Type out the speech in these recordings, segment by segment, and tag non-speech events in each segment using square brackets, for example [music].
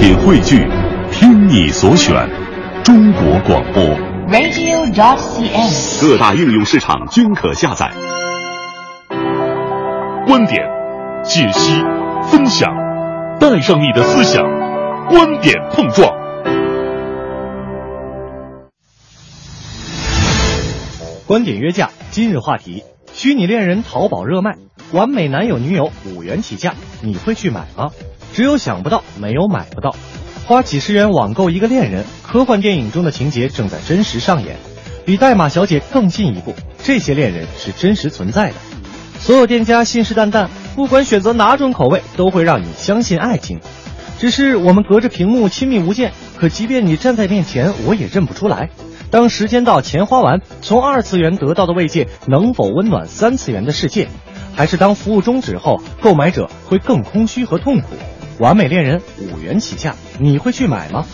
品汇聚，听你所选，中国广播。radio.cn。各大应用市场均可下载。观点、解析、分享，带上你的思想，观点碰撞。观点约架，今日话题：虚拟恋人淘宝热卖，完美男友女友五元起价，你会去买吗？只有想不到，没有买不到。花几十元网购一个恋人，科幻电影中的情节正在真实上演，比代码小姐更进一步。这些恋人是真实存在的。所有店家信誓旦旦，不管选择哪种口味，都会让你相信爱情。只是我们隔着屏幕亲密无间，可即便你站在面前，我也认不出来。当时间到，钱花完，从二次元得到的慰藉能否温暖三次元的世界？还是当服务终止后，购买者会更空虚和痛苦？完美恋人五元起价，你会去买吗？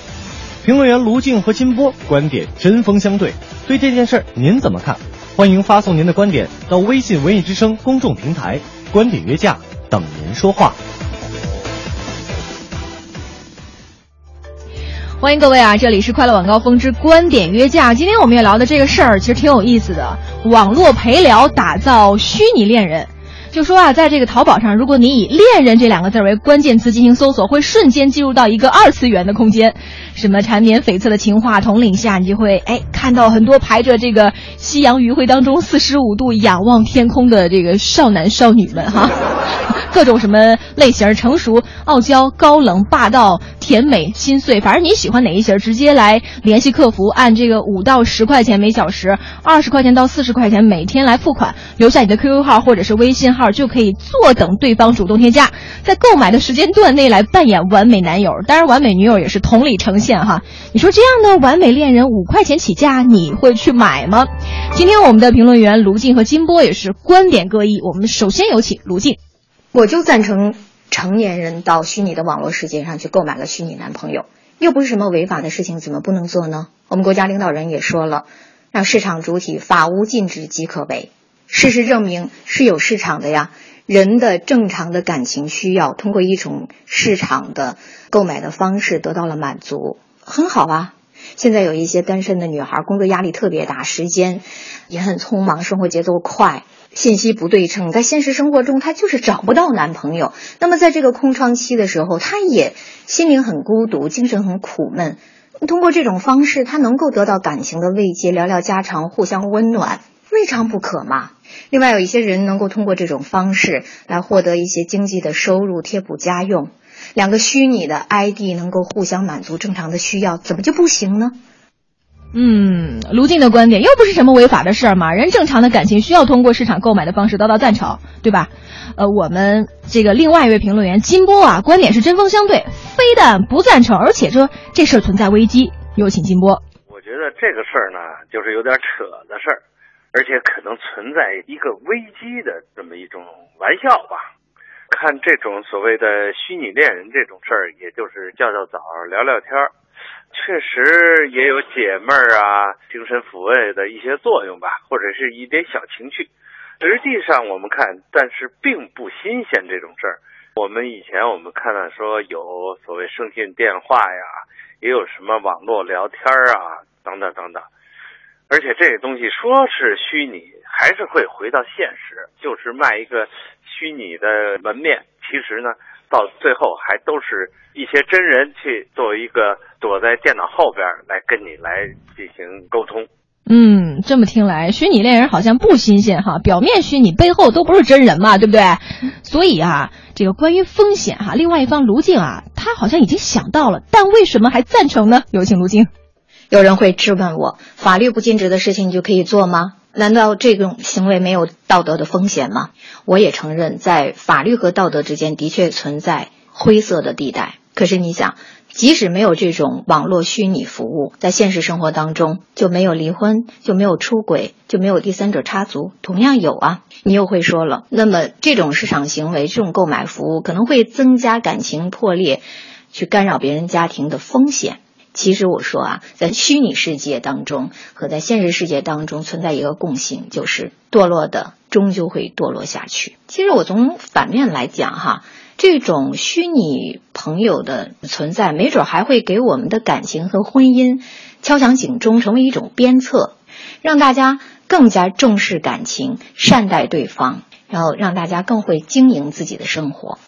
评论员卢静和金波观点针锋相对，对这件事儿您怎么看？欢迎发送您的观点到微信“文艺之声”公众平台“观点约架”，等您说话。欢迎各位啊！这里是快乐晚高峰之观点约架。今天我们要聊的这个事儿其实挺有意思的，网络陪聊打造虚拟恋人。就说啊，在这个淘宝上，如果你以“恋人”这两个字为关键词进行搜索，会瞬间进入到一个二次元的空间。什么缠绵悱恻的情话统领下，你就会哎看到很多排着这个夕阳余晖当中四十五度仰望天空的这个少男少女们哈。各种什么类型，成熟、傲娇、高冷、霸道、甜美、心碎，反正你喜欢哪一型，直接来联系客服，按这个五到十块钱每小时，二十块钱到四十块钱每天来付款，留下你的 QQ 号或者是微信号，就可以坐等对方主动添加，在购买的时间段内来扮演完美男友，当然完美女友也是同理呈现哈。你说这样的完美恋人五块钱起价，你会去买吗？今天我们的评论员卢静和金波也是观点各异，我们首先有请卢静。我就赞成成年人到虚拟的网络世界上去购买个虚拟男朋友，又不是什么违法的事情，怎么不能做呢？我们国家领导人也说了，让市场主体法无禁止即可为。事实证明是有市场的呀，人的正常的感情需要通过一种市场的购买的方式得到了满足，很好啊。现在有一些单身的女孩，工作压力特别大，时间也很匆忙，生活节奏快。信息不对称，在现实生活中，她就是找不到男朋友。那么，在这个空窗期的时候，她也心灵很孤独，精神很苦闷。通过这种方式，她能够得到感情的慰藉，聊聊家常，互相温暖，未尝不可嘛。另外，有一些人能够通过这种方式来获得一些经济的收入，贴补家用。两个虚拟的 ID 能够互相满足正常的需要，怎么就不行呢？嗯，卢静的观点又不是什么违法的事儿嘛，人正常的感情需要通过市场购买的方式得到赞成，对吧？呃，我们这个另外一位评论员金波啊，观点是针锋相对，非但不赞成，而且说这事儿存在危机。有请金波。我觉得这个事儿呢，就是有点扯的事儿，而且可能存在一个危机的这么一种玩笑吧。看这种所谓的虚拟恋人这种事儿，也就是叫叫早、聊聊天儿。确实也有解闷儿啊、精神抚慰的一些作用吧，或者是一点小情趣。实际上我们看，但是并不新鲜这种事儿。我们以前我们看到说有所谓声讯电话呀，也有什么网络聊天儿啊，等等等等。而且这个东西说是虚拟，还是会回到现实，就是卖一个虚拟的门面。其实呢，到最后还都是一些真人去作为一个躲在电脑后边来跟你来进行沟通。嗯，这么听来，虚拟恋人好像不新鲜哈，表面虚拟，背后都不是真人嘛，对不对？所以啊，这个关于风险哈，另外一方卢静啊，他好像已经想到了，但为什么还赞成呢？有请卢静。有人会质问我，法律不禁止的事情你就可以做吗？难道这种行为没有道德的风险吗？我也承认，在法律和道德之间的确存在灰色的地带。可是你想，即使没有这种网络虚拟服务，在现实生活当中就没有离婚，就没有出轨，就没有第三者插足，同样有啊。你又会说了，那么这种市场行为、这种购买服务可能会增加感情破裂，去干扰别人家庭的风险。其实我说啊，在虚拟世界当中和在现实世界当中存在一个共性，就是堕落的终究会堕落下去。其实我从反面来讲哈，这种虚拟朋友的存在，没准还会给我们的感情和婚姻敲响警钟，成为一种鞭策，让大家更加重视感情，善待对方，然后让大家更会经营自己的生活。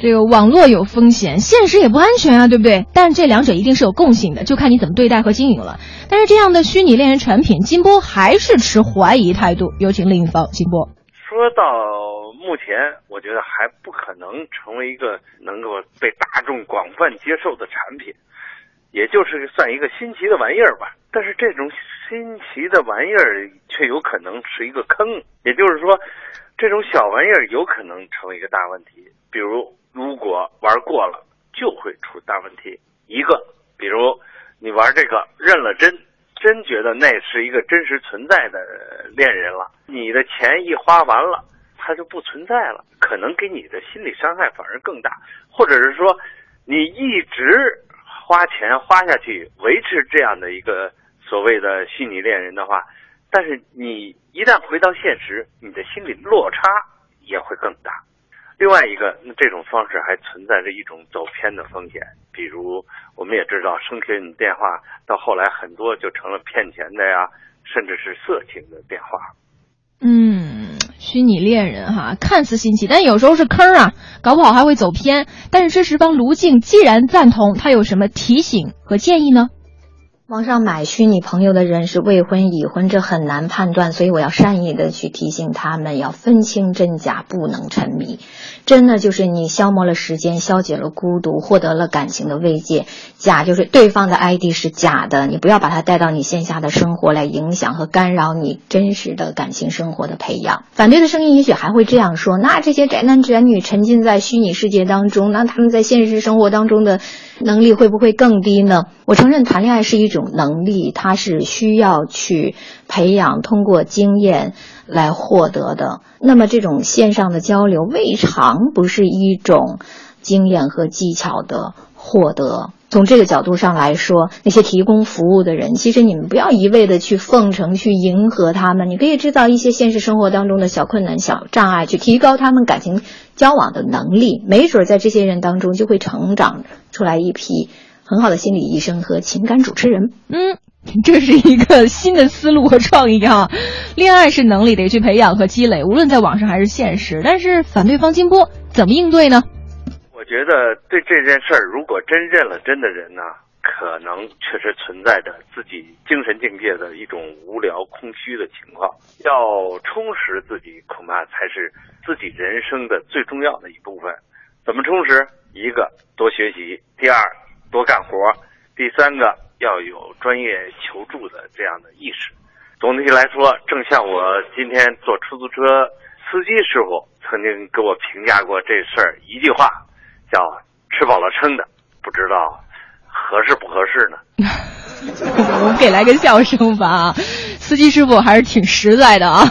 这个网络有风险，现实也不安全啊，对不对？但是这两者一定是有共性的，就看你怎么对待和经营了。但是这样的虚拟恋人产品，金波还是持怀疑态度。有请另一方，金波。说到目前，我觉得还不可能成为一个能够被大众广泛接受的产品，也就是算一个新奇的玩意儿吧。但是这种新奇的玩意儿却有可能是一个坑，也就是说，这种小玩意儿有可能成为一个大问题，比如。如果玩过了，就会出大问题。一个，比如你玩这个认了真，真觉得那是一个真实存在的恋人了，你的钱一花完了，他就不存在了，可能给你的心理伤害反而更大。或者是说，你一直花钱花下去维持这样的一个所谓的虚拟恋人的话，但是你一旦回到现实，你的心理落差也会更大。另外一个，那这种方式还存在着一种走偏的风险，比如我们也知道，声讯电话到后来很多就成了骗钱的呀，甚至是色情的电话。嗯，虚拟恋人哈，看似新奇，但有时候是坑啊，搞不好还会走偏。但是知识方卢静既然赞同，他有什么提醒和建议呢？网上买虚拟朋友的人是未婚已婚，这很难判断，所以我要善意的去提醒他们，要分清真假，不能沉迷。真的就是你消磨了时间，消解了孤独，获得了感情的慰藉；假就是对方的 ID 是假的，你不要把它带到你线下的生活来影响和干扰你真实的感情生活的培养。反对的声音也许还会这样说：那这些宅男宅女沉浸在虚拟世界当中，那他们在现实生活当中的能力会不会更低呢？我承认谈恋爱是一种能力，它是需要去培养，通过经验来获得的。那么这种线上的交流未尝不是一种经验和技巧的获得。从这个角度上来说，那些提供服务的人，其实你们不要一味的去奉承、去迎合他们，你可以制造一些现实生活当中的小困难、小障碍，去提高他们感情交往的能力。没准在这些人当中就会成长出来一批。很好的心理医生和情感主持人，嗯，[laughs] 这是一个新的思路和创意啊！[laughs] 恋爱是能力，得去培养和积累，无论在网上还是现实。但是反对方金波怎么应对呢？我觉得对这件事儿，如果真认了真的人呢，可能确实存在着自己精神境界的一种无聊空虚的情况。要充实自己，恐怕才是自己人生的最重要的一部分。怎么充实？一个多学习，第二。多干活，第三个要有专业求助的这样的意识。总体来说，正像我今天坐出租车司机师傅曾经给我评价过这事儿一句话，叫“吃饱了撑的”，不知道合适不合适呢？[laughs] 我们给来个笑声吧，司机师傅还是挺实在的啊。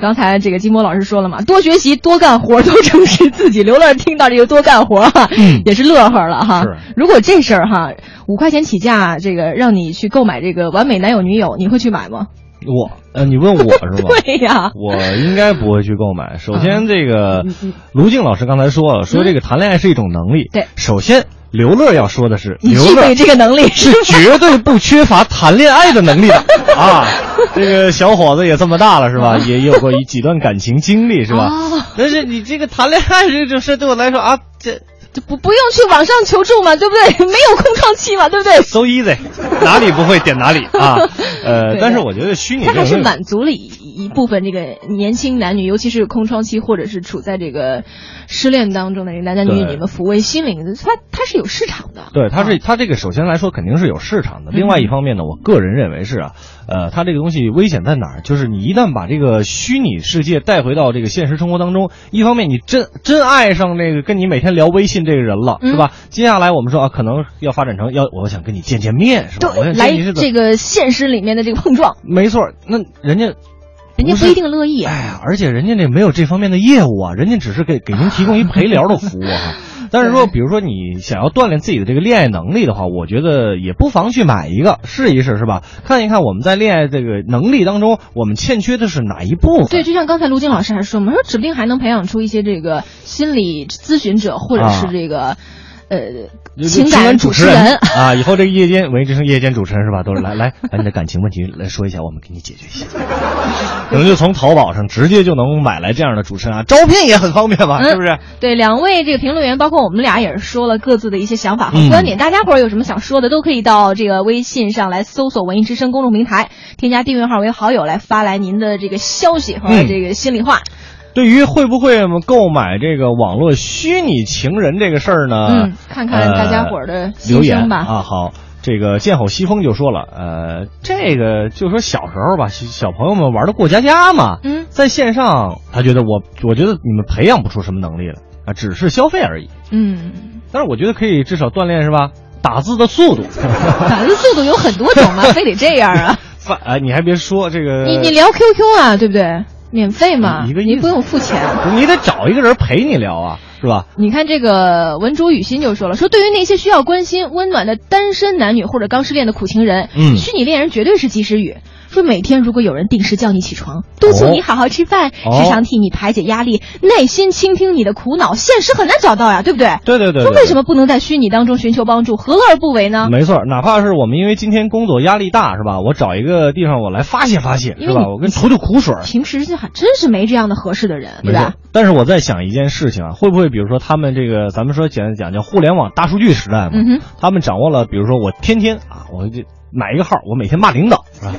刚才这个金波老师说了嘛，多学习，多干活，多充实自己。刘乐听到这个多干活哈，也是乐呵了哈。如果这事儿哈，五块钱起价，这个让你去购买这个完美男友女友，你会去买吗？我呃，你问我是吧？[laughs] 对呀，我应该不会去购买。首先，这个卢静老师刚才说了，说这个谈恋爱是一种能力。对，首先。刘乐要说的是，你具备这个能力是绝对不缺乏谈恋爱的能力的 [laughs] 啊！[laughs] 这个小伙子也这么大了是吧？[laughs] 也有过一几段感情经历是吧？但是你这个谈恋爱这种事对我来说啊，这。就不不用去网上求助嘛，对不对？[laughs] 没有空窗期嘛，对不对？So easy，哪里不会点哪里啊。[laughs] 呃，但是我觉得虚拟它还是满足了一一部分这个年轻男女，尤其是空窗期或者是处在这个失恋当中的男男女女们抚慰心灵的，它它是有市场的。对，它是它这个首先来说肯定是有市场的。另外一方面呢，我个人认为是啊，呃，它这个东西危险在哪儿？就是你一旦把这个虚拟世界带回到这个现实生活当中，一方面你真真爱上那个跟你每天聊微信。这个人了是吧？接下来我们说啊，可能要发展成要，我想跟你见见面是吧？对，来这个现实里面的这个碰撞。没错，那人家人家不一定乐意。哎呀，而且人家那没有这方面的业务啊，人家只是给给您提供一陪聊的服务啊。[laughs] 但是说，比如说你想要锻炼自己的这个恋爱能力的话，我觉得也不妨去买一个试一试，是吧？看一看我们在恋爱这个能力当中，我们欠缺的是哪一部分？对，就像刚才卢静老师还说嘛，说指不定还能培养出一些这个心理咨询者，或者是这个。呃，情感主持人啊，以后这个夜间文艺之声夜间主持人是吧？都是来来把你的感情问题来说一下，我们给你解决一下。可能就从淘宝上直接就能买来这样的主持人啊，招聘也很方便吧？是不是？对，两位这个评论员，包括我们俩也是说了各自的一些想法和观点。大家伙儿有什么想说的，都可以到这个微信上来搜索“文艺之声”公众平台，添加订阅号为好友，来发来您的这个消息和这个心里话。对于会不会购买这个网络虚拟情人这个事儿呢？嗯，看看大家伙儿的留言吧。啊，好，这个剑吼西风就说了，呃，这个就说小时候吧，小朋友们玩的过家家嘛。嗯，在线上，他觉得我，我觉得你们培养不出什么能力来啊，只是消费而已。嗯，但是我觉得可以至少锻炼是吧？打字的速度，[laughs] 打字速度有很多种嘛？[laughs] 非得这样啊？[laughs] 反啊，你还别说这个，你你聊 QQ 啊，对不对？免费嘛，一个你不用付钱，[laughs] 你得找一个人陪你聊啊，是吧？你看这个文竹雨欣就说了，说对于那些需要关心、温暖的单身男女或者刚失恋的苦情人，嗯，虚拟恋人绝对是及时雨。说每天如果有人定时叫你起床，督促你好好吃饭，时常替你排解压力，耐心倾听你的苦恼，现实很难找到呀，对不对？对对对。说为什么不能在虚拟当中寻求帮助？何乐而不为呢？没错，哪怕是我们因为今天工作压力大，是吧？我找一个地方我来发泄发泄，是吧？我跟吐吐苦水。平时还真是没这样的合适的人，对吧？但是我在想一件事情啊，会不会比如说他们这个，咱们说简单讲叫互联网大数据时代嘛？嗯他们掌握了，比如说我天天啊，我就买一个号，我每天骂领导，是吧？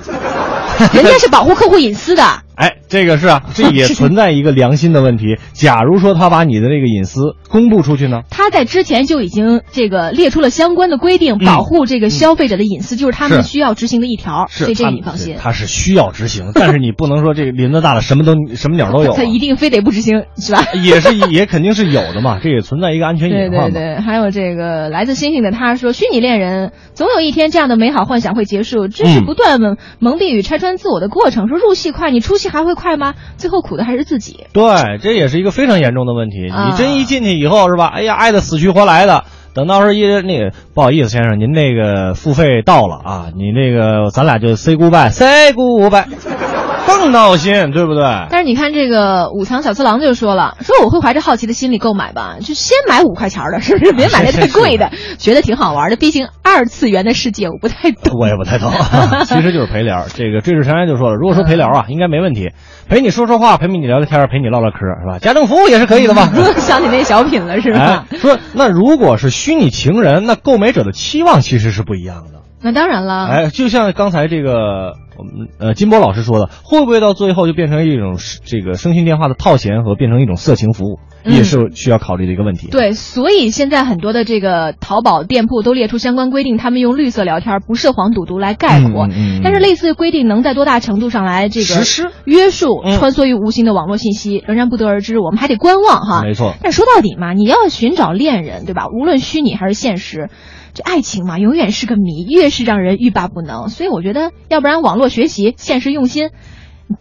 [laughs] 人家是保护客户隐私的。哎，这个是啊，[laughs] 这也存在一个良心的问题。假如说他把你的这个隐私公布出去呢？他在之前就已经这个列出了相关的规定，保护这个消费者的隐私，就是他们需要执行的一条。所以这个你放心。他是需要执行，[laughs] 但是你不能说这个林子大了什么都什么鸟都有。[laughs] 他一定非得不执行是吧？也是也肯定是有的嘛，这也存在一个安全隐患。对对对，还有这个来自星星的他说，虚拟恋人总有一天这样的美好幻想会结束，这是不断蒙蒙蔽与拆穿自我的过程。说入戏快，你出戏还会快吗？最后苦的还是自己。对，这也是一个非常严重的问题。你真一进去以后是吧？哎呀，爱的死去活来的。等到时候一那个不好意思，先生，您那个付费到了啊，你那个咱俩就 say goodbye，say goodbye。更闹心，对不对？但是你看这个五藏小次郎就说了，说我会怀着好奇的心理购买吧，就先买五块钱的，是不是？[laughs] 别买那太贵的，觉得挺好玩的。毕竟二次元的世界我不太懂，我也不太懂。[laughs] 其实就是陪聊。这个坠石长安就说了，如果说陪聊啊，[laughs] 应该没问题，陪你说说话，陪你聊聊天，陪你唠唠嗑，是吧？家政服务也是可以的吧？想起那小品了，是吧？说那如果是虚拟情人，那购买者的期望其实是不一样的。那当然了，哎，就像刚才这个。我们呃，金波老师说的，会不会到最后就变成一种这个声讯电话的套钱和变成一种色情服务，也是需要考虑的一个问题。对，所以现在很多的这个淘宝店铺都列出相关规定，他们用绿色聊天、不涉黄赌毒来概括。但是类似的规定能在多大程度上来这个实施约束穿梭于无形的网络信息，仍然不得而知，我们还得观望哈。没错。但说到底嘛，你要寻找恋人，对吧？无论虚拟还是现实。这爱情嘛，永远是个谜，越是让人欲罢不能。所以我觉得，要不然网络学习，现实用心，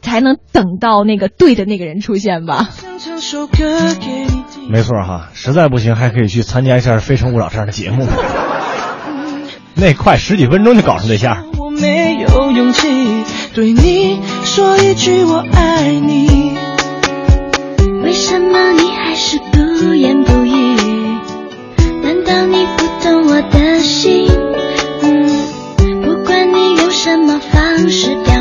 才能等到那个对的那个人出现吧。没错哈，实在不行还可以去参加一下《非诚勿扰》这样的节目，那快十几分钟就搞上对象。我没有勇气对你说一句我爱你，为什么你还是不言不的心。嗯不管你用什么方式表